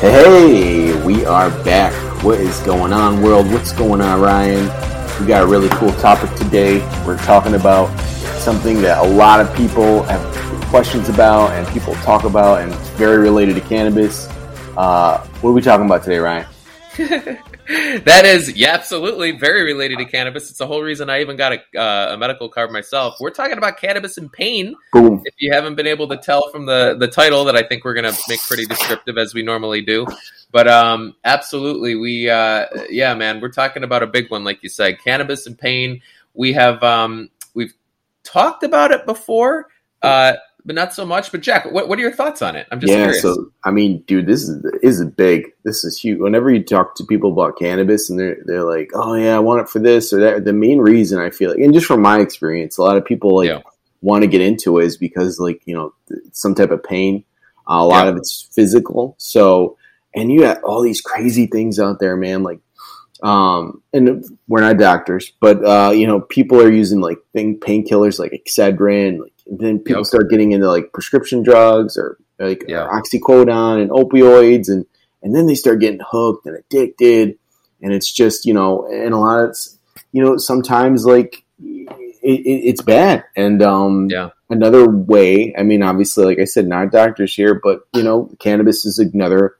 Hey, we are back. What is going on, world? What's going on, Ryan? We got a really cool topic today. We're talking about something that a lot of people have questions about and people talk about, and it's very related to cannabis. Uh, what are we talking about today, Ryan? that is yeah, absolutely very related to cannabis. It's the whole reason I even got a, uh, a medical card myself. We're talking about cannabis and pain. Boom. If you haven't been able to tell from the the title, that I think we're going to make pretty descriptive as we normally do. But um, absolutely, we uh, yeah, man, we're talking about a big one, like you said, cannabis and pain. We have um, we've talked about it before. Uh, but not so much. But Jack, what, what are your thoughts on it? I'm just yeah. curious. So I mean, dude, this is is big. This is huge. Whenever you talk to people about cannabis, and they're they're like, "Oh yeah, I want it for this or that." The main reason I feel like, and just from my experience, a lot of people like Yeah. want to get into it is because like you know some type of pain. Uh, a lot Yeah. of it's physical. So, and you have all these crazy things out there, man. Like, um, and we're not doctors, but uh, you know, people are using like thing painkillers like Excedrin. Like, then people Yep. start getting into like prescription drugs or like Yeah. oxycodone and opioids, and and then they start getting hooked and addicted. And it's just you know, and a lot of it's you know, sometimes like it, it, it's bad. And um, Yeah. another way, I mean, obviously, like I said, not doctors here, but you know, cannabis is another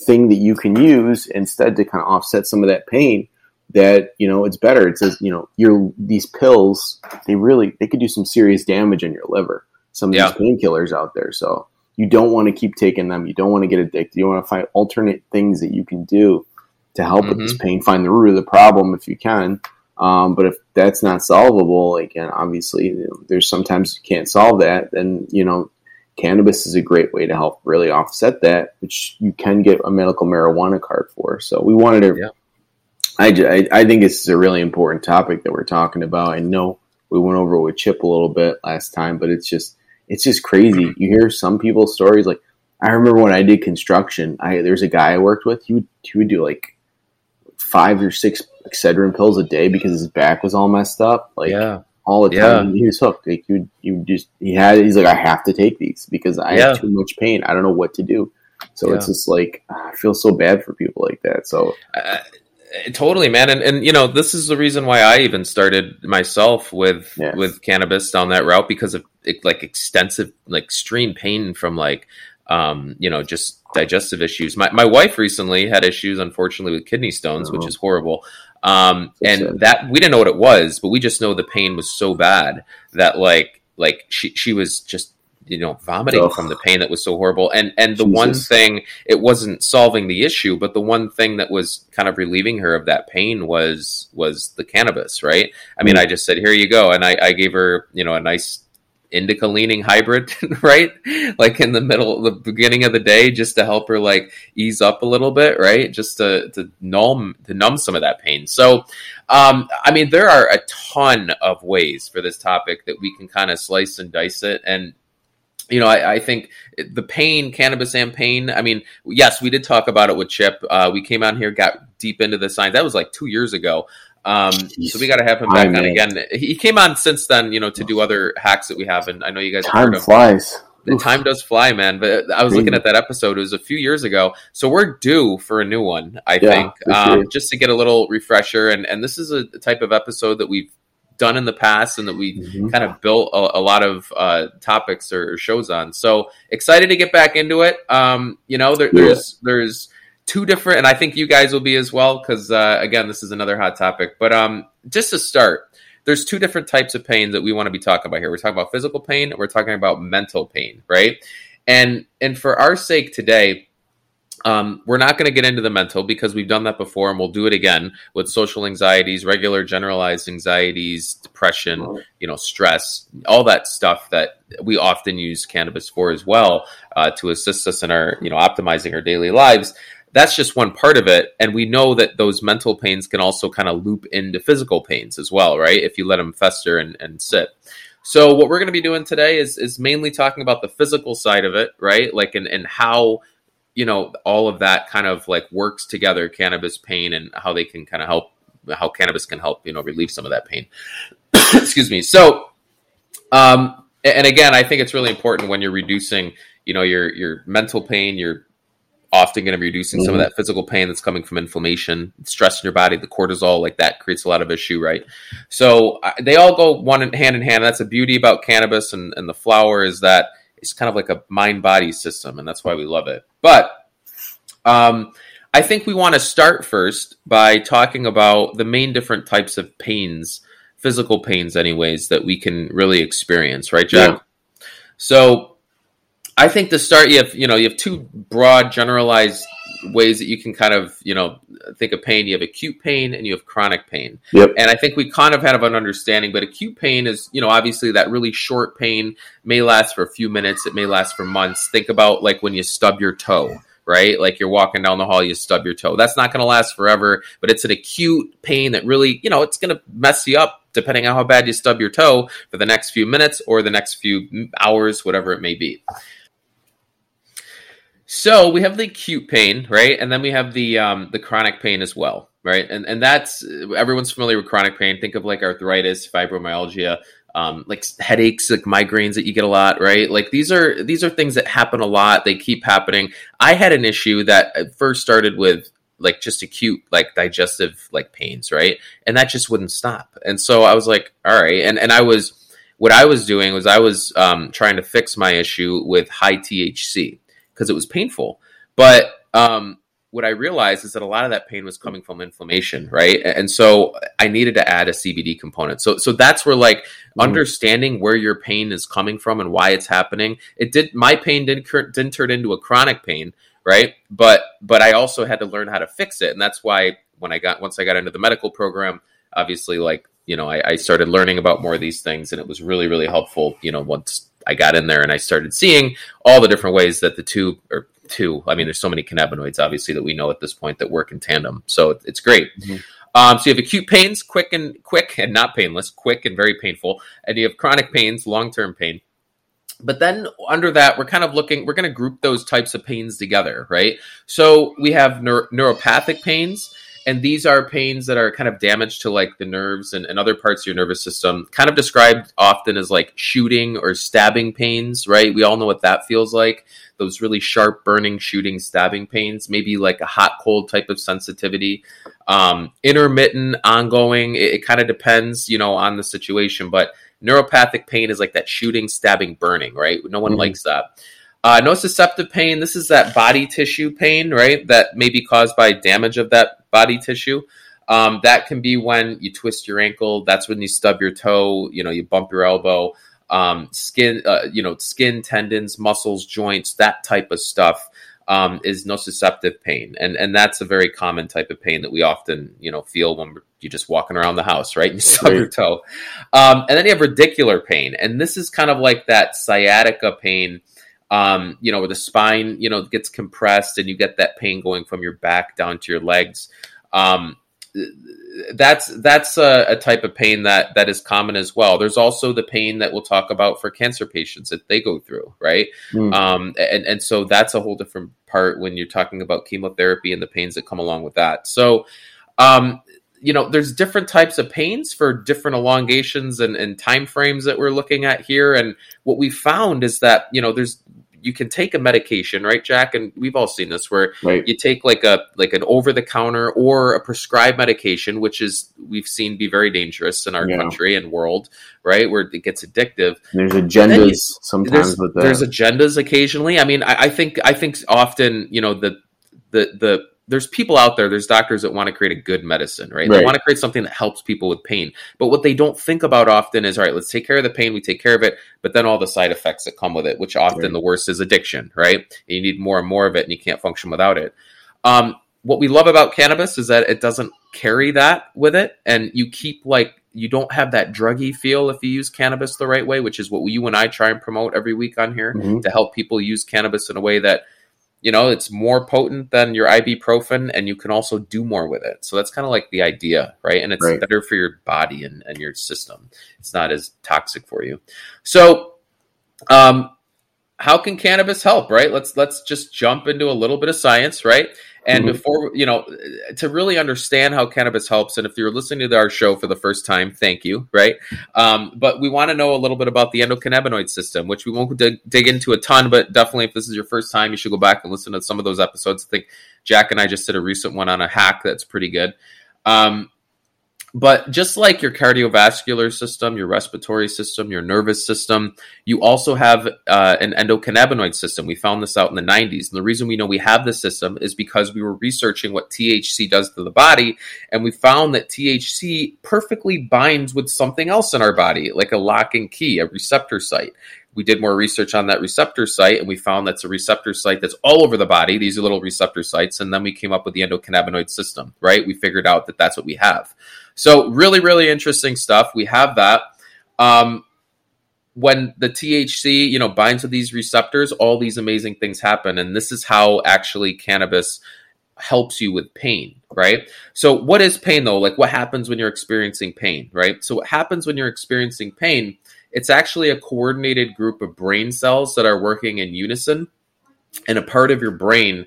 thing that you can use instead to kind of offset some of that pain. That you know, it's better. It says you know, your these pills they really they could do some serious damage in your liver. Some of Yeah. these painkillers out there, so you don't want to keep taking them. You don't want to get addicted. You want to find alternate things that you can do to help with this pain. Find the root of the problem if you can. Um, but if that's not solvable, like, and obviously you know, there's sometimes you can't solve that, then you know, cannabis is a great way to help really offset that, which you can get a medical marijuana card for. So we wanted to. Yeah. I, I, I think this is a really important topic that we're talking about. I know we went over with Chip a little bit last time, but it's just it's just crazy. You hear some people's stories. Like I remember when I did construction, I there's a guy I worked with. He would he would do like five or six Excedrin pills a day because his back was all messed up. Like yeah, all the Yeah. time. He was hooked. Like you, you just he had. He's like, I have to take these because I Yeah. have too much pain. I don't know what to do. So it's just like I feel so bad for people like that. So Uh, totally, man. And and you know, this is the reason why I even started myself with Yes. with cannabis down that route because of like extensive, like extreme pain from like um, you know, just digestive issues. My my wife recently had issues, unfortunately, with kidney stones, which Oh. is horrible. Um, So and sad. that we didn't know what it was, but we just know the pain was so bad that like like she she was just you know vomiting Ugh. from the pain that was so horrible. And and the one thing it wasn't solving the issue, but the one thing that was kind of relieving her of that pain was was the cannabis, right? I mean, Mm. I just said, "Here you go," and I, I gave her, you know, a nice indica leaning hybrid, right? Like in the middle, the beginning of the day, just to help her like ease up a little bit, right? Just to to numb to numb some of that pain. So, um, I mean, there are a ton of ways for this topic that we can kind of slice and dice it, and you know, I, I think the pain, cannabis and pain. I mean, yes, we did talk about it with Chip. Uh, we came out here, got deep into the science. That was like two years ago. Um, so we got to have him back Time, on man. again. He came on since then, you know, to do other hacks that we have, and I know you guys have time heard him. flies. The time does fly, man. But I was looking at that episode; it was a few years ago, so we're due for a new one. I Yeah, think, um, just to get a little refresher. And and this is a type of episode that we've done in the past, and that we Mhm. kind of built a, a lot of uh, topics or shows on. So excited to get back into it. Um, you know, there, there's there's two different, and I think you guys will be as well because uh, again, this is another hot topic. But um, just to start, there's two different types of pain that we want to be talking about here. We're talking about physical pain, we're talking about mental pain, right? And and for our sake today. Um, we're not going to get into the mental because we've done that before and we'll do it again with social anxieties, regular generalized anxieties, depression, you know, stress, all that stuff that we often use cannabis for as well uh, to assist us in our, you know, optimizing our daily lives. That's just one part of it. And we know that those mental pains can also kind of loop into physical pains as well, right? If you let them fester and, and sit. So what we're going to be doing today is is mainly talking about the physical side of it, right? Like and and how you know all of that kind of like works together, cannabis pain and how they can kind of help how cannabis can help you know relieve some of that pain. Excuse me. So, um, and again, I think it's really important when you're reducing you know your your mental pain, your often going to be reducing mm-hmm. some of mm-hmm. that physical pain that's coming from inflammation, stress in your body, the cortisol, like that creates a lot of issue, right? So uh, they all go one hand in hand. That's the beauty about cannabis and, and the flower is that it's kind of like a mind body system, and that's why we love it. But um, I think we want to start first by talking about the main different types of pains, physical pains, anyways, that we can really experience, right, Jack? Yeah. So I think to start, you have you know you have two broad, generalized ways that you can kind of you know think of pain. You have acute pain and you have chronic pain. Yep. And I think we kind of have an understanding, but acute pain is you know obviously that really short pain may last for a few minutes. It may last for months. Think about like when you stub your toe right? Like you're walking down the hall, you stub your toe. That's not going to last forever, but it's an acute pain that really, you know, it's going to mess you up depending on how bad you stub your toe for the next few minutes or the next few hours, whatever it may be. So we have the acute pain, right, and then we have the um, the chronic pain as well, right? And and that's everyone's familiar with chronic pain. Think of like arthritis, fibromyalgia, um, like headaches, like migraines that you get a lot, right? Like these are these are things that happen a lot. They keep happening. I had an issue that first started with like just acute like digestive like pains, right? And that just wouldn't stop. And so I was like, all right, and and I was what I was doing was I was um, trying to fix my issue with high THC because it was painful. But um, what I realized is that a lot of that pain was coming from inflammation, right? And so I needed to add a CBD component. So so that's where like mm-hmm. understanding where your pain is coming from and why it's happening. It did my pain didn't didn't turn into a chronic pain, right? But but I also had to learn how to fix it, and that's why when I got once I got into the medical program, obviously like you know I, I started learning about more of these things, and it was really really helpful. You know once I got in there and I started seeing all the different ways that the two or two. I mean, there's so many cannabinoids, obviously, that we know at this point that work in tandem. So it's great. Mm-hmm. Um, so you have acute pains, quick and quick and not painless, quick and very painful, and you have chronic pains, long term pain. But then under that, we're kind of looking. We're going to group those types of pains together, right? So we have neur- neuropathic pains and these are pains that are kind of damage to like the nerves and, and other parts of your nervous system kind of described often as like shooting or stabbing pains right? We all know what that feels like. Those really sharp burning shooting stabbing pains maybe like a hot cold type of sensitivity. Um, intermittent ongoing it, it kind of depends you know on the situation but neuropathic pain is like that shooting stabbing burning right? No one mm-hmm. likes that uh, nociceptive pain, this is that body tissue pain, right? That may be caused by damage of that body tissue. Um, that can be when you twist your ankle. That's when you stub your toe. You know, you bump your elbow. Um, skin, uh, you know, skin, tendons, muscles, joints, that type of stuff um, is nociceptive pain, and and that's a very common type of pain that we often you know feel when you're just walking around the house, right? And you stub right. your toe, um, and then you have radicular pain, and this is kind of like that sciatica pain um, you know, where the spine, you know, gets compressed and you get that pain going from your back down to your legs. Um, that's that's a, a, type of pain that that is common as well. There's also the pain that we'll talk about for cancer patients that they go through, right? Mm. Um, and and so that's a whole different part when you're talking about chemotherapy and the pains that come along with that. So, um, you know, there's different types of pains for different elongations and, and time frames that we're looking at here. And what we found is that you know there's you can take a medication, right, Jack? And we've all seen this where right. you take like a like an over the counter or a prescribed medication, which is we've seen be very dangerous in our yeah. country and world, right? Where it gets addictive. There's agendas you, sometimes there's, with that. There's agendas occasionally. I mean, I, I think I think often, you know, the the the there's people out there, there's doctors that want to create a good medicine, right? right? They want to create something that helps people with pain. But what they don't think about often is, all right, let's take care of the pain, we take care of it, but then all the side effects that come with it, which often right. the worst is addiction, right? And you need more and more of it and you can't function without it. Um, what we love about cannabis is that it doesn't carry that with it and you keep like you don't have that druggy feel if you use cannabis the right way, which is what you and I try and promote every week on here mm-hmm. to help people use cannabis in a way that you know, it's more potent than your ibuprofen and you can also do more with it. So that's kind of like the idea, right? And it's right. better for your body and, and your system. It's not as toxic for you. So, um, how can cannabis help, right? Let's let's just jump into a little bit of science, right? And mm-hmm. before, you know, to really understand how cannabis helps, and if you're listening to our show for the first time, thank you, right? Um, but we want to know a little bit about the endocannabinoid system, which we won't dig, dig into a ton, but definitely if this is your first time, you should go back and listen to some of those episodes. I think Jack and I just did a recent one on a hack that's pretty good. Um, but just like your cardiovascular system, your respiratory system, your nervous system, you also have uh, an endocannabinoid system. We found this out in the 90s. And the reason we know we have this system is because we were researching what THC does to the body. And we found that THC perfectly binds with something else in our body, like a lock and key, a receptor site we did more research on that receptor site and we found that's a receptor site that's all over the body these are little receptor sites and then we came up with the endocannabinoid system right we figured out that that's what we have so really, really interesting stuff. We have that. Um, when the THC, you know, binds with these receptors, all these amazing things happen, and this is how actually cannabis helps you with pain, right? So, what is pain though? Like, what happens when you're experiencing pain, right? So, what happens when you're experiencing pain? It's actually a coordinated group of brain cells that are working in unison, and a part of your brain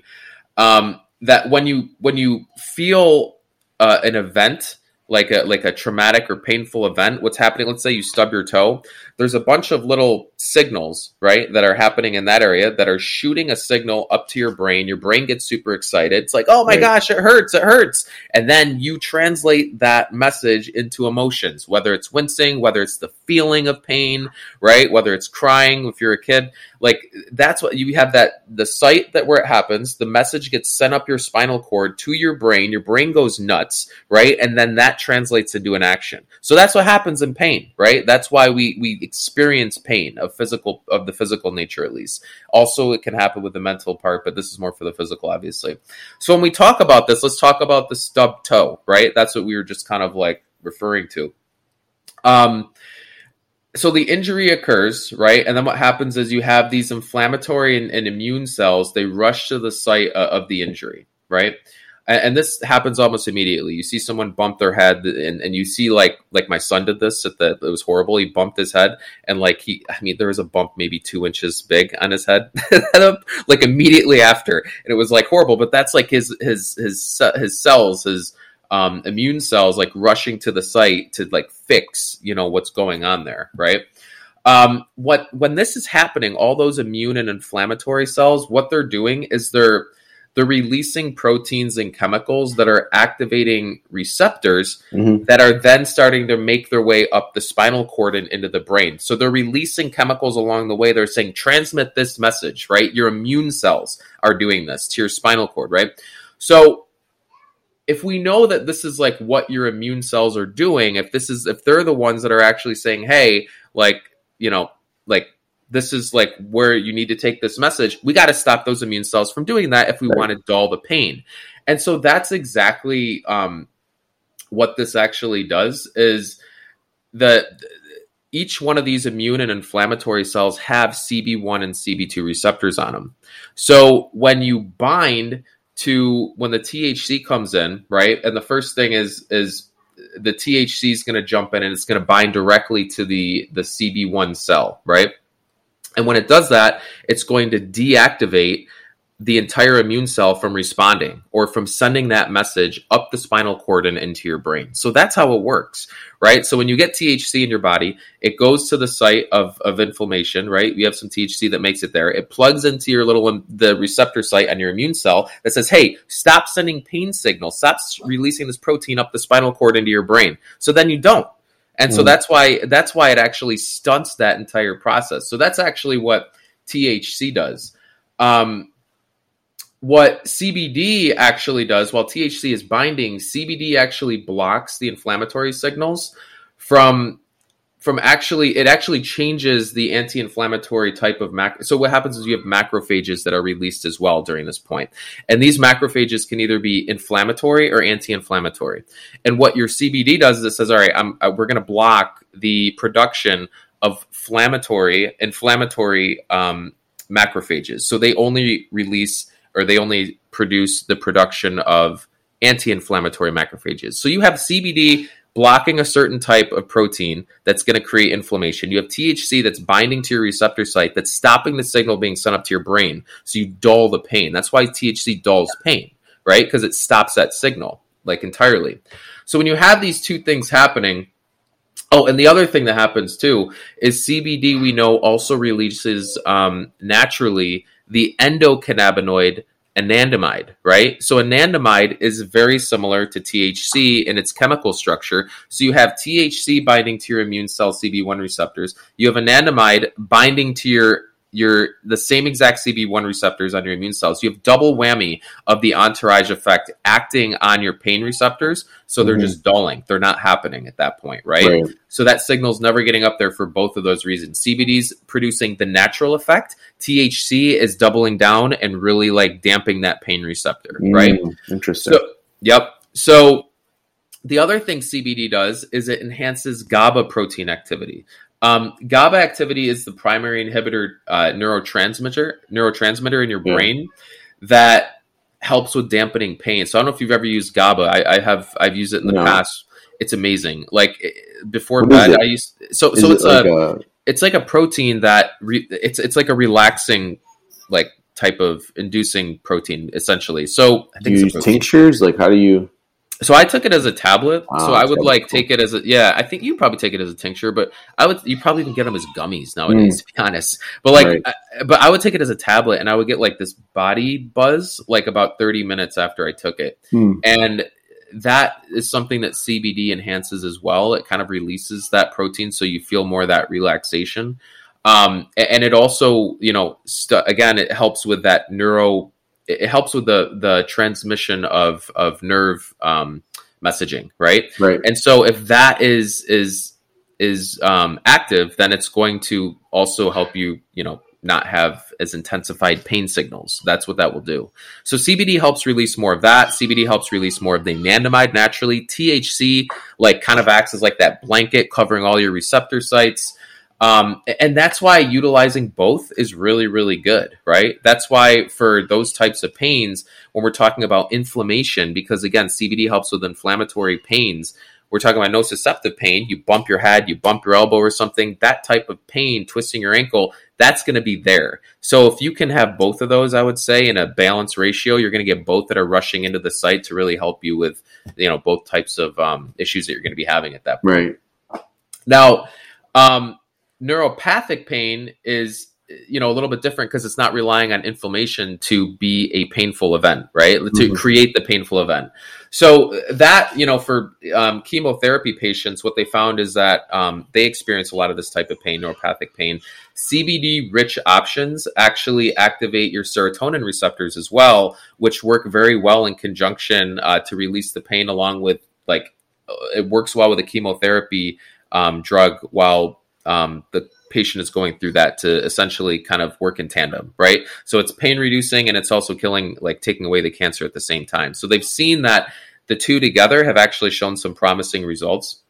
um, that when you when you feel uh, an event like a like a traumatic or painful event what's happening let's say you stub your toe there's a bunch of little signals right that are happening in that area that are shooting a signal up to your brain. Your brain gets super excited. It's like oh my right. gosh it hurts it hurts. And then you translate that message into emotions whether it's wincing whether it's the feeling of pain right whether it's crying if you're a kid like that's what you have that the site that where it happens the message gets sent up your spinal cord to your brain your brain goes nuts right? And then that translates into an action. So that's what happens in pain right? That's why we we experience pain of physical of the physical nature at least. Also it can happen with the mental part but this is more for the physical obviously. So when we talk about this let's talk about the stub toe right? That's what we were just kind of like referring to. Um so the injury occurs, right? And then what happens is you have these inflammatory and, and immune cells, they rush to the site uh, of the injury, right? And, and, this happens almost immediately. You see someone bump their head and, and you see like like my son did this at the it was horrible. He bumped his head and like he I mean there was a bump maybe two inches big on his head like immediately after. And it was like horrible, but that's like his his his his cells, his um, immune cells like rushing to the site to like fix you know what's going on there right um, what when this is happening all those immune and inflammatory cells what they're doing is they're they're releasing proteins and chemicals that are activating receptors mm-hmm. that are then starting to make their way up the spinal cord and into the brain. So they're releasing chemicals along the way. They're saying, transmit this message, right? Your immune cells are doing this to your spinal cord, right? So if we know that this is like what your immune cells are doing, if this is if they're the ones that are actually saying, "Hey, like, you know, like this is like where you need to take this message," we got to stop those immune cells from doing that if we right. want to dull the pain. And so that's exactly um, what this actually does is that each one of these immune and inflammatory cells have CB1 and CB2 receptors on them. So when you bind to when the THC comes in, right? And the first thing is is the THC is going to jump in and it's going to bind directly to the the CB1 cell, right? And when it does that, it's going to deactivate the entire immune cell from responding or from sending that message up the spinal cord and into your brain. So that's how it works, right? So when you get THC in your body, it goes to the site of, of inflammation, right? You have some THC that makes it there. It plugs into your little the receptor site on your immune cell that says, "Hey, stop sending pain signals. Stop releasing this protein up the spinal cord into your brain." So then you don't. And so mm. that's why that's why it actually stunts that entire process. So that's actually what THC does. Um, what CBD actually does, while THC is binding, CBD actually blocks the inflammatory signals from from actually it actually changes the anti-inflammatory type of mac so what happens is you have macrophages that are released as well during this point. And these macrophages can either be inflammatory or anti-inflammatory. And what your cbd does is it says all right I'm, uh, we're going to block the production of inflammatory inflammatory um, macrophages. So they only release or they only produce the production of anti-inflammatory macrophages. So you have CBD blocking a certain type of protein that's going to create inflammation. You have THC that's binding to your receptor site that's stopping the signal being sent up to your brain so you dull the pain. That's why THC dulls pain, right? Because it stops that signal like entirely. So when you have these two things happening, oh, and the other thing that happens too is CBD. We know also releases um, naturally the endocannabinoid anandamide, right? So anandamide is very similar to THC in its chemical structure. So you have THC binding to your immune cell CB1 receptors. You have anandamide binding to your your the same exact CB1 receptors on your immune cells. You have double whammy of the entourage effect acting on your pain receptors, so they're mm-hmm. just dulling. They're not happening at that point, right? right? So that signal's never getting up there for both of those reasons. CBD's producing the natural effect. THC is doubling down and really like damping that pain receptor, mm, right? Interesting. So, yep. So the other thing CBD does is it enhances GABA protein activity. Um, GABA activity is the primary inhibitor uh, neurotransmitter neurotransmitter in your brain that helps with dampening pain. So I don't know if you've ever used GABA. I, I have. I've used it in the no. past. It's amazing. Like eh, before what bed, I used so is so it's like a, a, it's like a protein that re, it's it's like a relaxing like type of inducing protein essentially. So I think you use tinctures. Like how do you? So I took it as a tablet. Wow, so I would like cool. take it as a yeah. I think you probably take it as a tincture, but I would you probably can get them as gummies nowadays. Mm. To be honest, but like, right. I, but I would take it as a tablet, and I would get like this body buzz like about thirty minutes after I took it, mm. and that is something that CBD enhances as well. It kind of releases that protein, so you feel more that relaxation. Um, and it also, you know, st- again, it helps with that neuro it helps with the the transmission of of nerve um, messaging, right? Right. And so if that is is is um, active, then it's going to also help you, you know, not have as intensified pain signals. That's what that will do. So CBD helps release more of that. CBD helps release more of the anandamide naturally. THC like kind of acts as like that blanket covering all your receptor sites. Um, and that's why utilizing both is really, really good, right? That's why for those types of pains, when we're talking about inflammation, because again, CBD helps with inflammatory pains. We're talking about nociceptive pain. You bump your head, you bump your elbow or something. That type of pain, twisting your ankle, that's going to be there. So if you can have both of those, I would say in a balanced ratio, you're going to get both that are rushing into the site to really help you with, you know, both types of um, issues that you're going to be having at that point. Right. Now, um, neuropathic pain is you know a little bit different because it's not relying on inflammation to be a painful event right? Mm-hmm. to create the painful event. So that you know for um, chemotherapy patients what they found is that um, they experience a lot of this type of pain neuropathic pain. Cbd rich options actually activate your serotonin receptors as well which work very well in conjunction uh, to release the pain along with like uh, it works well with a chemotherapy um, drug while um, the patient is going through that to essentially kind of work in tandem, right? So it's pain reducing and it's also killing, like taking away the cancer at the same time. So they've seen that the two together have actually shown some promising results.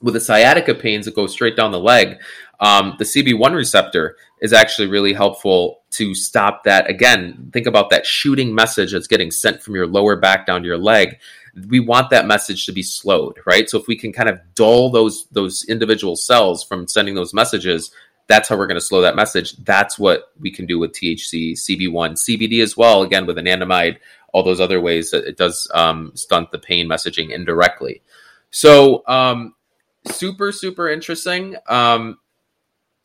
With the sciatica pains that go straight down the leg, um, the CB1 receptor is actually really helpful to stop that. Again, think about that shooting message that's getting sent from your lower back down to your leg we want that message to be slowed, right? So if we can kind of dull those those individual cells from sending those messages, that's how we're going to slow that message. That's what we can do with THC, CB1, CBD as well. Again, with anandamide, all those other ways that it does um, stunt the pain messaging indirectly. So um, super super interesting. Um,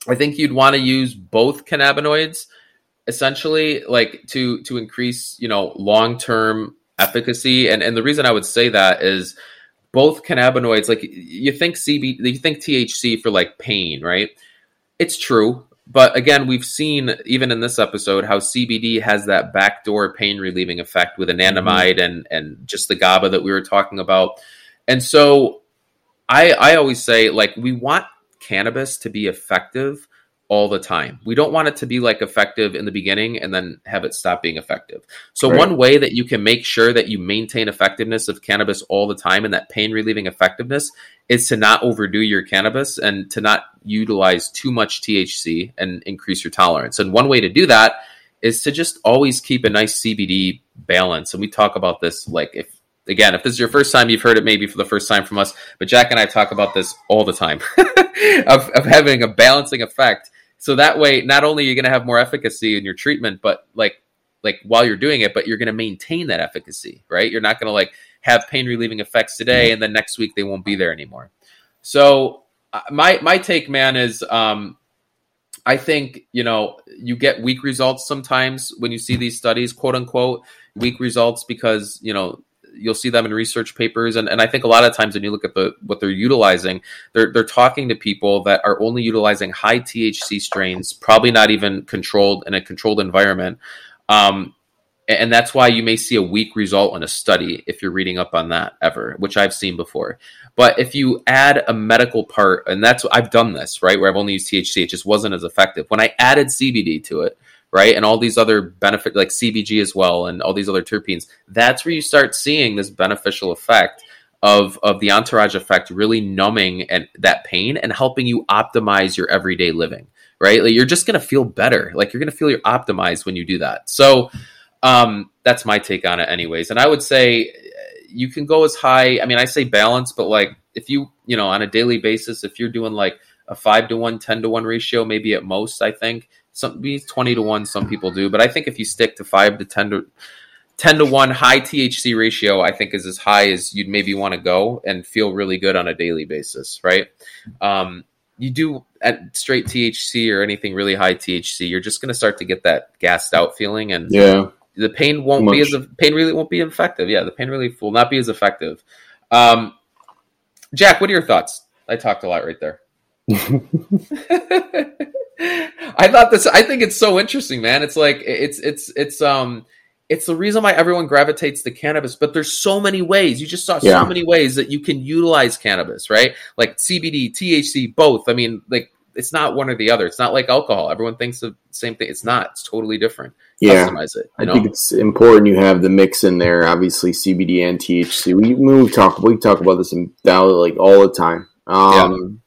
I think you'd want to use both cannabinoids essentially like to to increase you know long term efficacy. And and the reason I would say that is both cannabinoids, like you think CB, you think THC for like pain, right? It's true, but again, we've seen even in this episode how CBD has that backdoor pain relieving effect with anandamide mm-hmm. and and just the GABA that we were talking about. And so I I always say like we want cannabis to be effective all the time. We don't want it to be like effective in the beginning and then have it stop being effective. So right. one way that you can make sure that you maintain effectiveness of cannabis all the time and that pain relieving effectiveness is to not overdo your cannabis and to not utilize too much THC and increase your tolerance. And one way to do that is to just always keep a nice CBD balance. And we talk about this like if again, if this is your first time, you've heard it maybe for the first time from us, but Jack and I talk about this all the time of, of having a balancing effect so that way, not only are you going to have more efficacy in your treatment, but like like while you're doing it, but you're going to maintain that efficacy, right? You're not going to like have pain relieving effects today and then next week they won't be there anymore. So uh, my my take, man, is um, I think you know you get weak results sometimes when you see these studies, quote unquote, weak results because you know you'll see them in research papers and, and I think a lot of times when you look at the what they're utilizing, they're they're talking to people that are only utilizing high THC strains, probably not even controlled in a controlled environment. Um, and that's why you may see a weak result in a study if you're reading up on that ever, which I've seen before. But if you add a medical part, and that's I've done this right, where I've only used THC, it just wasn't as effective. When I added CBD to it, right, and all these other benefit like CBG as well, and all these other terpenes, that's where you start seeing this beneficial effect of of the entourage effect, really numbing and that pain and helping you optimize your everyday living. Right, like you're just gonna feel better. Like you're gonna feel you're optimized when you do that. So um, that's my take on it, anyways. And I would say you can go as high. I mean, I say balance, but like if you, you know, on a daily basis, if you're doing like a five to one, 10 to one ratio, maybe at most, I think some 20 to one, some people do. But I think if you stick to five to 10 to 10 to 1 high THC ratio, I think is as high as you'd maybe want to go and feel really good on a daily basis, right? Um, you do at straight THC or anything really high THC, you're just going to start to get that gassed out feeling. And yeah, the pain won't be as pain really won't be effective. Yeah, the pain relief will not be as effective. Um, Jack, what are your thoughts? I talked a lot right there. I thought this. I think it's so interesting, man. It's like it's it's it's um it's the reason why everyone gravitates to cannabis. But there's so many ways. You just saw yeah. so many ways that you can utilize cannabis, right? Like CBD, THC, both. I mean, like it's not one or the other. It's not like alcohol. Everyone thinks the same thing. It's not. It's totally different. Yeah, Customize it. I know? think it's important you have the mix in there. Obviously, CBD and THC. We we talk we talk about this in like all the time. Um, yeah.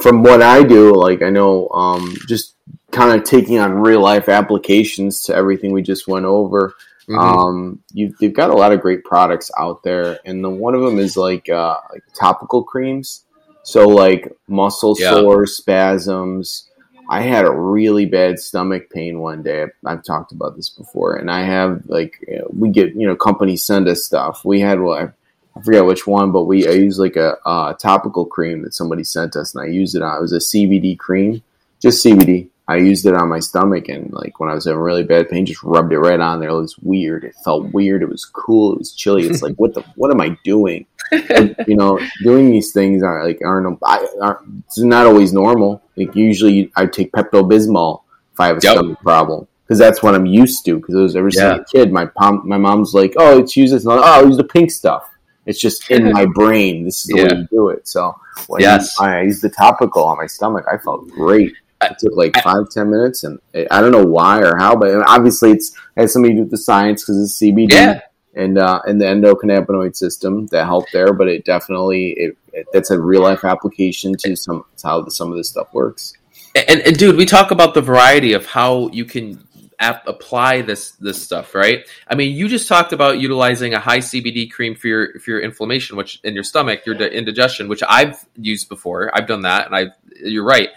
From what I do, like I know, um, just kind of taking on real life applications to everything we just went over. Mm-hmm. Um, you, have got a lot of great products out there, and the, one of them is like uh, like topical creams. So like muscle yeah. sores, spasms. I had a really bad stomach pain one day. I've talked about this before, and I have like we get you know companies send us stuff. We had what I forget which one, but we I used like a, a topical cream that somebody sent us, and I used it on. It was a CBD cream, just CBD, I used it on my stomach and like when I was having really bad pain, just rubbed it right on there. It was weird. It felt weird. It was cool. It was chilly. It's like what the what am I doing? you know, doing these things are like aren't, aren't it's not always normal. Like usually I take Pepto Bismol if I have a yep. stomach problem because that's what I'm used to. Because I was ever since yeah. a kid, my mom my mom's like, oh, it's use this. Oh, I'll use the pink stuff. It's just in my brain. This is the yeah. way you do it. So when yes. I used the topical on my stomach, I felt great. It took like five ten minutes, and I don't know why or how, but obviously it's it has something to do with the science because it's CBD yeah. and uh, and the endocannabinoid system that helped there. But it definitely it, it that's a real life application to some how the, some of this stuff works. And, and, dude, we talk about the variety of how you can ap- apply this this stuff, right? I mean, you just talked about utilizing a high CBD cream for your for your inflammation, which in your stomach, your indigestion, which I've used before. I've done that, and I you're right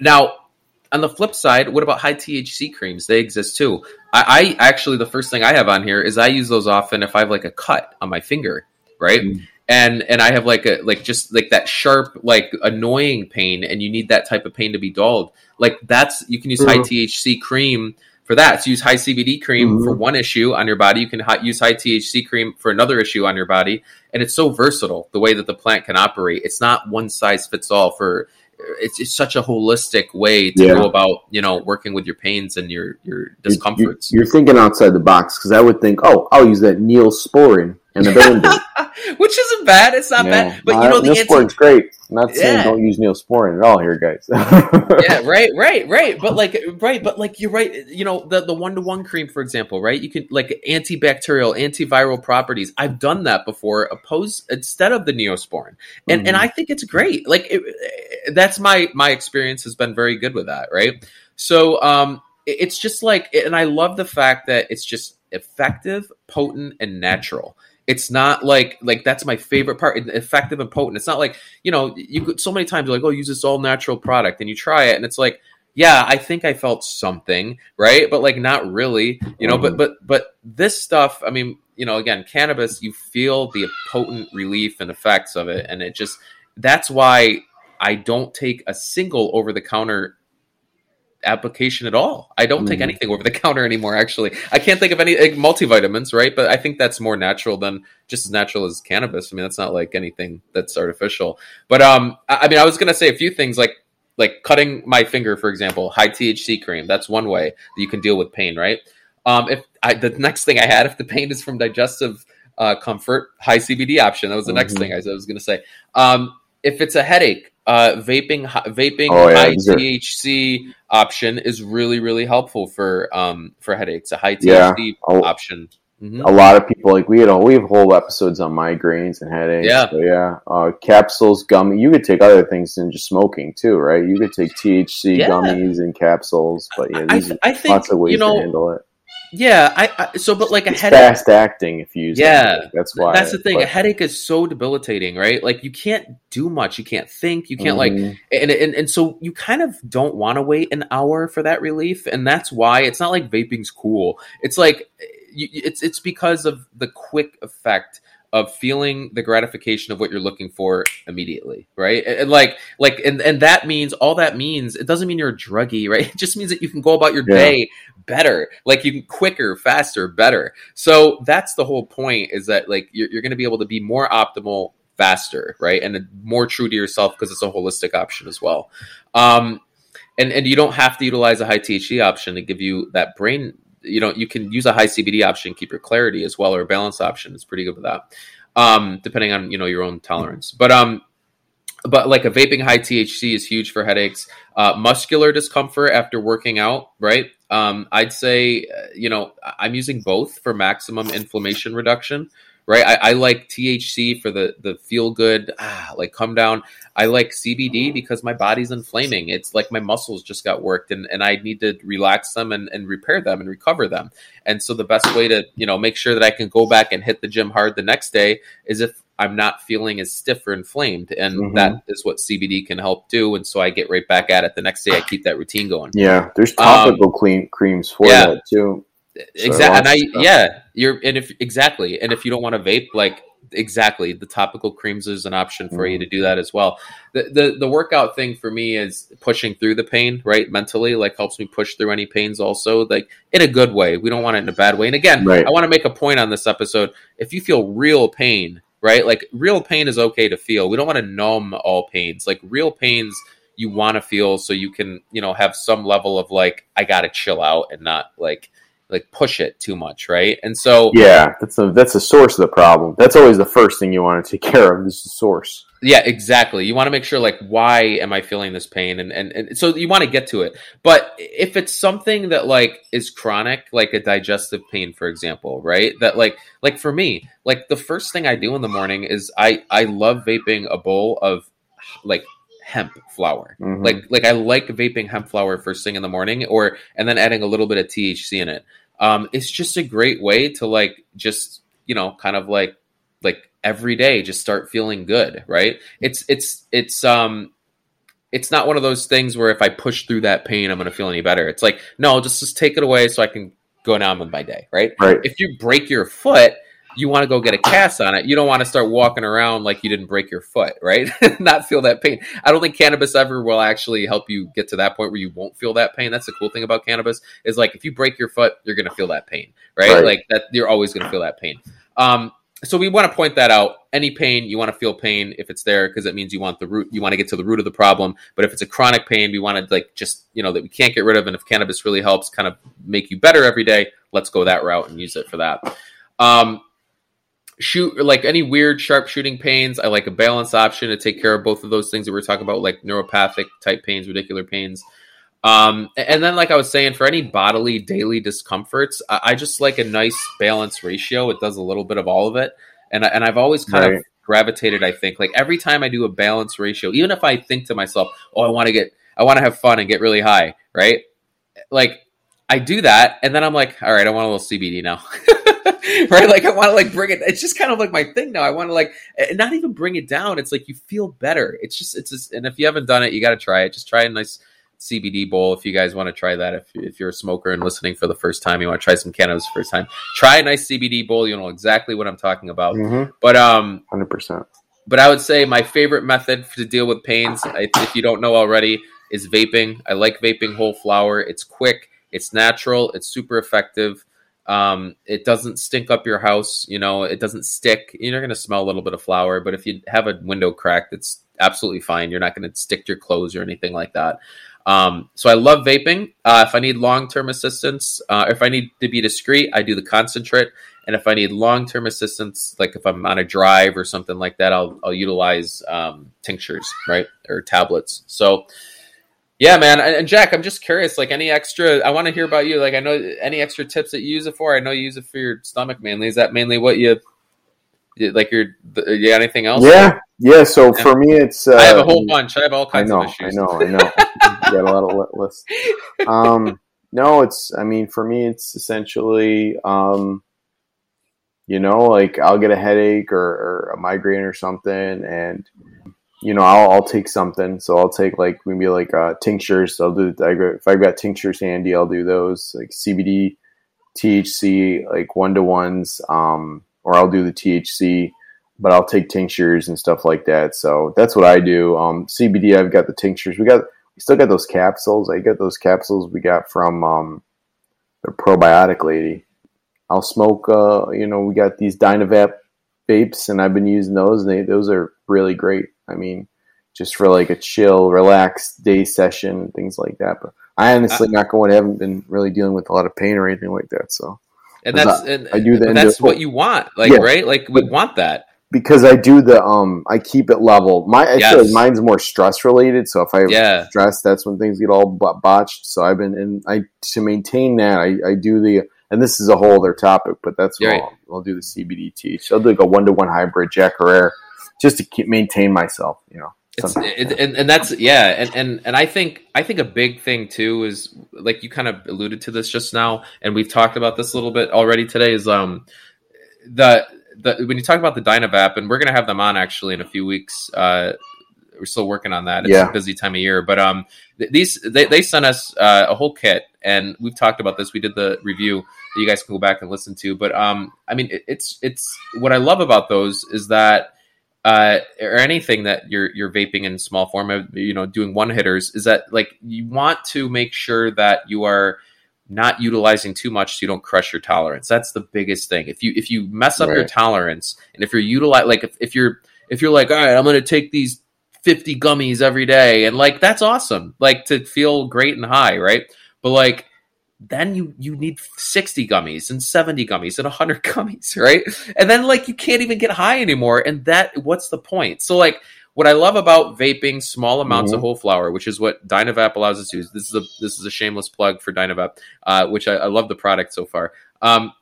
now, on the flip side, what about high THC creams? They exist too. I, I, actually the first thing I have on here is I use those often if I have like a cut on my finger, right? Mm. And and I have like a like just like that sharp like annoying pain, and you need that type of pain to be dulled. Like that's you can use mm. high THC cream for that. So use high CBD cream mm-hmm. for one issue on your body. You can use high THC cream for another issue on your body, and it's so versatile the way that the plant can operate. It's not one size fits all for it's, it's such a holistic way to yeah. go about you know working with your pains and your your discomforts. You're, you're thinking outside the box because I would think, oh, I'll use that Neosporin and. Which isn't bad. It's not yeah. bad. But you know, the Neosporin's anti- great. I'm not saying yeah. don't use Neosporin at all here, guys. yeah, right, right, right. But like, right, but like, you're right. You know, the the one to one cream, for example, right? You can like antibacterial, antiviral properties. I've done that before, opposed instead of the Neosporin, and mm-hmm. and I think it's great. Like, it, that's my my experience has been very good with that, right? So, um, it's just like, and I love the fact that it's just effective, potent, and natural it's not like like that's my favorite part effective and potent it's not like you know you could so many times you're like oh use this all natural product and you try it and it's like yeah, I think I felt something, right? But like not really, you know, mm-hmm. but but but this stuff, I mean, you know, again, cannabis, you feel the potent relief and effects of it and it just that's why I don't take a single over the counter application at all. I don't mm. take mm-hmm. anything over the counter anymore. Actually, I can't think of any like, multivitamins, right? But I think that's more natural than just as natural as cannabis. I mean, that's not like anything that's artificial. But um, I, I mean, I was gonna say a few things like like cutting my finger, for example, high THC cream. That's one way that you can deal with pain, right? Um, if I, the next thing I had, if the pain is from digestive uh, comfort, high CBD option. That was the mm-hmm. next thing I was, I was going to say. Um, if it's a headache, uh, vaping vaping oh, yeah, high THC option is really really helpful for um, for headaches. A high THC yeah, option. Mm-hmm. A lot of people like we had a, we have whole episodes on migraines and headaches. Yeah, so yeah. Uh, capsules, gummy. You could take other things than just smoking too, right? You could take THC yeah. gummies and capsules, but yeah, I, I, think lots of ways you know, to handle it. Yeah, I, I so but like a it's headache fast acting if you use yeah it. that's why that's the thing but, a headache is so debilitating right like you can't do much you can't think you can't mm-hmm. like and, and and so you kind of don't want to wait an hour for that relief and that's why it's not like vaping's cool it's like it's it's because of the quick effect of feeling the gratification of what you're looking for immediately, right? And, like, like, and and that means all that means it doesn't mean you're a druggie, right? It just means that you can go about your yeah. day better, like you can quicker, faster, better. So that's the whole point is that like you're, you're going to be able to be more optimal faster, right? And more true to yourself because it's a holistic option as well. Um, and and you don't have to utilize a high THC option to give you that brain you know you can use a high CBD option, keep your clarity as well, or a balance option. It's pretty good with that, um, depending on you know your own tolerance. But um, but like a vaping high THC is huge for headaches, uh, muscular discomfort after working out. Right, um, I'd say uh, you know I'm using both for maximum inflammation reduction right? I, I, like THC for the the feel good, ah, like come down. I like CBD because my body's inflaming. It's like my muscles just got worked, and, and I need to relax them and, and repair them and recover them. And so the best way to you know make sure that I can go back and hit the gym hard the next day is if I'm not feeling as stiff or inflamed, and mm-hmm. that is what CBD can help do. And so I get right back at it the next day. I keep that routine going. Yeah, there's topical um, clean creams for yeah. that too exactly and i yeah you're and if exactly and if you don't want to vape like exactly the topical creams is an option for mm. you to do that as well. The, the the workout thing for me is pushing through the pain right mentally like helps me push through any pains also like in a good way. We don't want it in a bad way. And again right. i want to make a point on this episode. If you feel real pain right like real pain is okay to feel. We don't want to numb all pains. Like real pains you want to feel so you can you know have some level of like i gotta chill out and not like like push it too much, right? And so yeah, that's a that's the source of the problem. That's always the first thing you want to take care of is the source. Yeah, exactly. You want to make sure like why am I feeling this pain, and and, and so you want to get to it. But if it's something that like is chronic, like a digestive pain, for example, right? That like like for me, like the first thing I do in the morning is I I love vaping a bowl of like hemp flower. Mm-hmm. Like like I like vaping hemp flower first thing in the morning, or and then adding a little bit of THC in it. Um, it's just a great way to like just you know kind of like like every day just start feeling good, right? It's it's it's um it's not one of those things where if I push through that pain, I'm going to feel any better. It's like no, just just take it away so I can go down with my day, right? Right. If you break your foot you want to go get a cast on it. You don't want to start walking around like you didn't break your foot, right? Not feel that pain. I don't think cannabis ever will actually help you get to that point where you won't feel that pain. That's the cool thing about cannabis is like if you break your foot, you're going to feel that pain, right? right? Like that, you're always going to feel that pain. Um, so we want to point that out. Any pain, you want to feel pain if it's there because it means you want the root. You want to get to the root of the problem. But if it's a chronic pain, we want to like just you know that we can't get rid of. And if cannabis really helps, kind of make you better every day, let's go that route and use it for that. Um, shoot like any weird sharp shooting pains. I like a balance option to take care of both of those things that we are talking about like neuropathic type pains radicular pains. Um, and then like i was saying for any bodily daily discomforts I, I, just like a nice balance ratio. It does a little bit of all of it. And, and i've always kind right. of gravitated i think like every time i do a balance ratio even if i think to myself oh i want to get i want to have fun and get really high right? Like i do that and then i'm like all right i want a little cbd now right? Like I want to like bring it. It's just kind of like my thing now. I want to like not even bring it down. It's like you feel better. It's just it's just, and if you haven't done it, you got to try it. Just try a nice CBD bowl if you guys want to try that. If, if you're a smoker and listening for the first time, you want to try some cannabis for the first time, try a nice CBD bowl. You know exactly what I'm talking about. Mhm. But um, 100%. but I would say my favorite method to deal with pains, if you don't know already, is vaping. I like vaping whole flower. It's quick, it's natural, it's super effective. Um, it doesn't stink up your house. You know, it doesn't stick. You're going to smell a little bit of flower, but if you have a window crack, it's absolutely fine. You're not going to stick to your clothes or anything like that. Um, so I love vaping. Uh, if I need long term assistance, uh, if I need to be discreet, I do the concentrate. And if I need long term assistance, like if I'm on a drive or something like that, I'll I'll utilize um, tinctures, right, or tablets. So, yeah, man. And, and Jack, I'm just curious, like any extra? I want to hear about you. Like I know any extra tips that you use it for. I know you use it for your stomach mainly. Is that mainly what you like? Your you got anything else? Yeah, yeah. So for me, it's. Uh, I have a whole bunch. I have all I kinds know, of issues. I know, I know. got a lot of lists. Um, no, it's. I mean, for me, it's essentially, um, you know, like I'll get a headache or, or a migraine or something, and you know, I'll, I'll take something. So I'll take like maybe like uh, tinctures. I'll do. If I've got tinctures handy, I'll do those like CBD, THC, like one to ones, um, or I'll do the THC but I'll take tinctures and stuff like that. So that's what I do. Um, CBD, I've got the tinctures. We got, we still got those capsules. I got those capsules we got from um, the probiotic lady. I'll smoke. Uh, you know, we got these Dynavap vapes, and I've been using those, and they, those are really great. I mean, just for like a chill, relaxed day session, things like that. But I honestly, not going, I haven't been really dealing with a lot of pain or anything like that. So and that's and, I do the and that's what you want, like Yeah. right? Like we want that. because I do the um I keep it level. My I feel Yes. like mine's more stress related. So if I Yeah, stress, that's when things get all botched. So I've been and I to maintain that I, I do the and this is a whole other topic, but that's what Right. I'll, I'll do the CBDT. So I'll do like a one to one hybrid Jack Herer just to keep maintain myself. You know, it's it, and, and that's yeah, and, and and I think I think a big thing too is like you kind of alluded to this just now, and we've talked about this a little bit already today. Is um the the when you talk about the Dynavap, and we're gonna have them on actually in a few weeks. Uh, we're still working on that. It's Yeah. a busy time of year, but um, th- these they, they sent us uh, a whole kit, and we've talked about this. We did the review that you guys can go back and listen to. But um, I mean, it, it's it's what I love about those is that uh, or anything that you're you're vaping in small form of you know doing one hitters is that like you want to make sure that you are not utilizing too much so you don't crush your tolerance. That's the biggest thing. If you if you mess up your tolerance and if you're utilize like if, if you're if you're like all right i'm gonna take these 50 gummies every day and like that's awesome like to feel great and high right? But like then you you need 60 gummies and 70 gummies and 100 gummies right and then like you can't even get high anymore and that what's the point so like what i love about vaping small amounts of Mhm. whole flower which is what dynavap allows us to use this is a this is a shameless plug for dynavap uh, which I, I love the product so far um,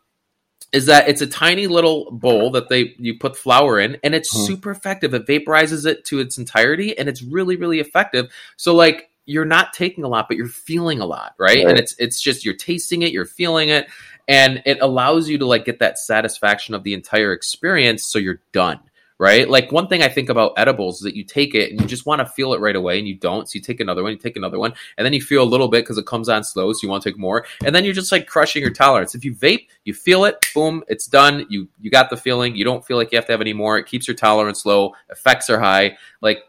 is that it's a tiny little bowl that they you put flower in and it's Hmm. super effective it vaporizes it to its entirety and it's really really effective so like you're not taking a lot but you're feeling a lot right, Right. and it's it's just you're tasting it you're feeling it and it allows you to like get that satisfaction of the entire experience so you're done right? Like one thing i think about edibles is that you take it and you just want to feel it right away and you don't so you take another one you take another one and then you feel a little bit because it comes on slow so you want to take more and then you're just like crushing your tolerance. If you vape you feel it boom it's done you you got the feeling you don't feel like you have to have any more it keeps your tolerance low effects are high like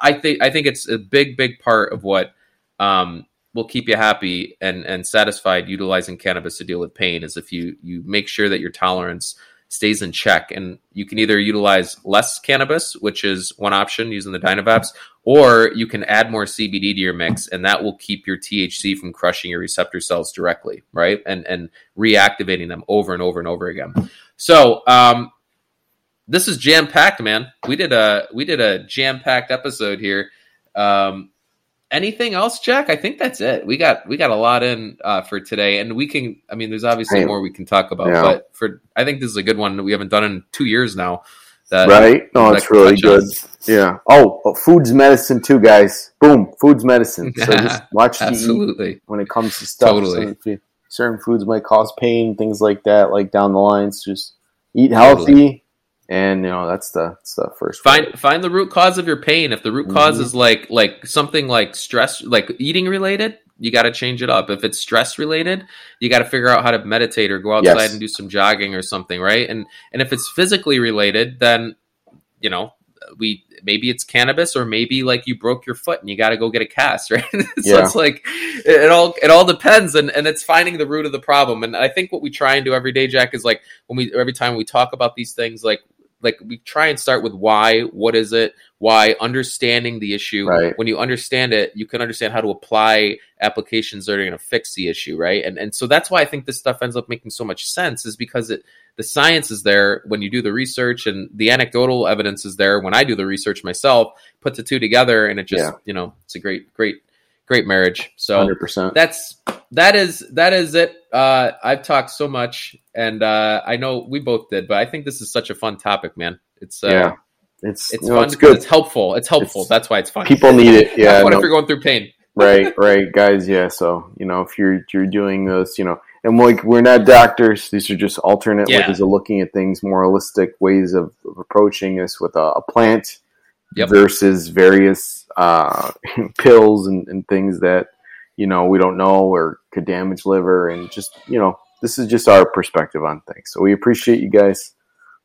i think i think it's a big big part of what um will keep you happy and and satisfied utilizing cannabis to deal with pain is if you you make sure that your tolerance stays in check. And you can either utilize less cannabis which is one option using the dynavaps or you can add more cbd to your mix and that will keep your thc from crushing your receptor cells directly right? And and reactivating them over and over and over again. So um this is jam packed man we did a we did a jam packed episode here um anything else jack i think that's it we got we got a lot in uh, for today and we can i mean there's obviously Hey. more we can talk about Yeah. but for i think this is a good one that we haven't done in two years now that right? No, it's really good. Yeah. Oh, but food's medicine too, guys. Boom, food's medicine. So just watch the absolutely when it comes to stuff. Totally. Certain, certain foods might cause pain, things like that, like down the lines. Just eat healthy, and you know that's the that's the first find find the root cause of your pain if the root cause mm-hmm. is like like something like stress like eating related you got to change it up if it's stress related you got to figure out how to meditate or go outside yes. and do some jogging or something right and and if it's physically related then you know we maybe it's cannabis or maybe like you broke your foot and you got to go get a cast right so yeah. it's like it, it, all it all depends and and it's finding the root of the problem and i think what we try and do every day jack is like when we every time we talk about these things like like we try and start with why what is it why understanding the issue right. when you understand it you can understand how to apply applications that are going to fix the issue right and and so that's why i think this stuff ends up making so much sense is because it the science is there when you do the research and the anecdotal evidence is there when i do the research myself put the two together and it just yeah. you know it's a great great great marriage so 100%. that's that is that is it uh i've talked so much and uh i know we both did but i think this is such a fun topic man it's uh, yeah it's it's fun it's good. It's helpful. It's helpful. It's, That's why it's fun. People need it. Yeah. what no, if you're going through pain? right, right, guys. Yeah. So you know, if you're you're doing this, you know, and like we're not doctors. These are just alternate yeah. ways of looking at things, moralistic ways of, of approaching this with a, a plant yep. versus various uh, pills and, and things that you know we don't know or could damage liver, and just you know, this is just our perspective on things. So we appreciate you guys.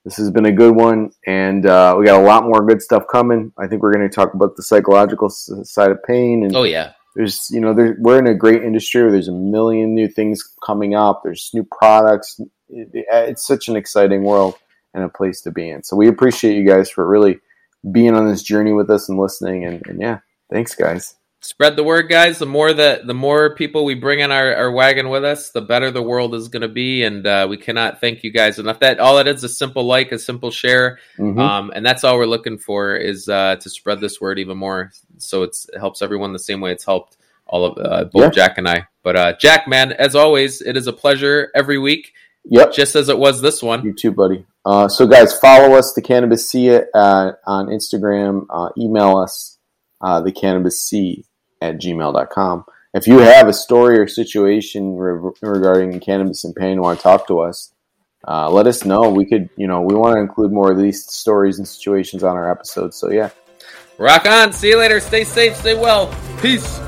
This has been a good one, and uh, we got a lot more good stuff coming. I think we're going to talk about the psychological side of pain. And oh yeah, there's you know we're in a great industry where there's a million new things coming up. There's new products. it's such an exciting world and a place to be in. So we appreciate you guys for really being on this journey with us and listening. And, and yeah, thanks guys. Spread the word guys. The more that the more people we bring in our, our wagon with us the better the world is going to be. And uh, we cannot thank you guys enough. That all it is a simple like a simple share. Mm-hmm. um, and that's all we're looking for is uh, to spread this word even more. So it helps everyone the same way it's helped all of uh, both yeah. jack and i. But uh, jack man as always it is a pleasure every week. Yep. Just as it was this one. You too buddy uh, so guys follow us the cannabis C, uh, on instagram email us the cannabis C at gmail.com. If you have a story or situation re- regarding cannabis and pain want to talk to us, uh, let us know. We could, you know, we want to include more of these stories and situations on our episodes. So, yeah. Rock on. See you later. Stay safe. Stay well. Peace.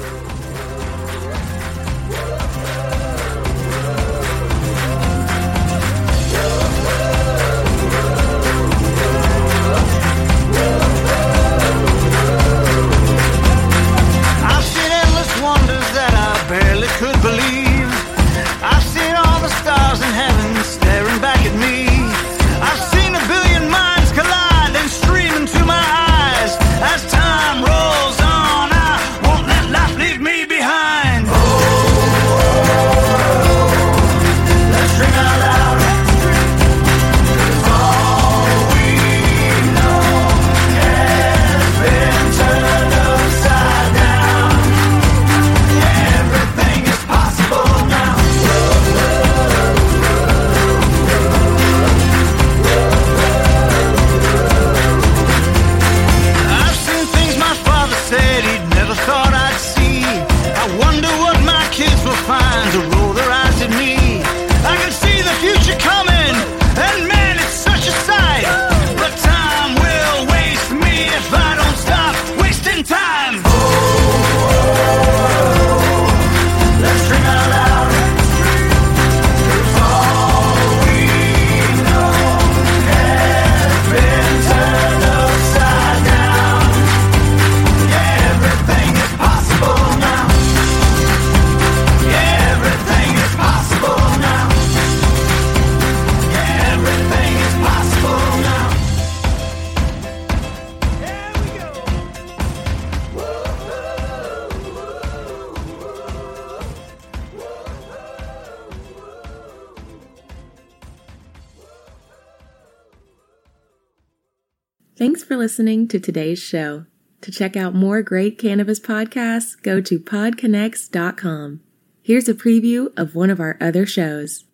Listening to today's show. To check out more great cannabis podcasts, go to podconx.com. Here's a preview of one of our other shows.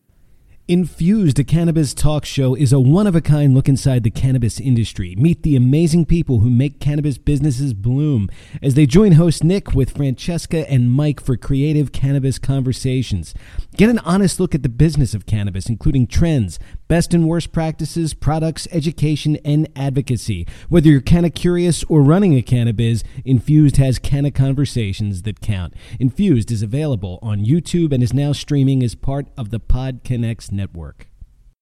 Infused, a cannabis talk show, is a one of a kind look inside the cannabis industry. Meet the amazing people who make cannabis businesses bloom as they join host Nick with Francesca and Mike for creative cannabis conversations. Get an honest look at the business of cannabis, including trends, best and worst practices, products, education, and advocacy. Whether you're canna curious or running a cannabis, Infused has canna conversations that count. Infused is available on YouTube and is now streaming as part of the PodConX network.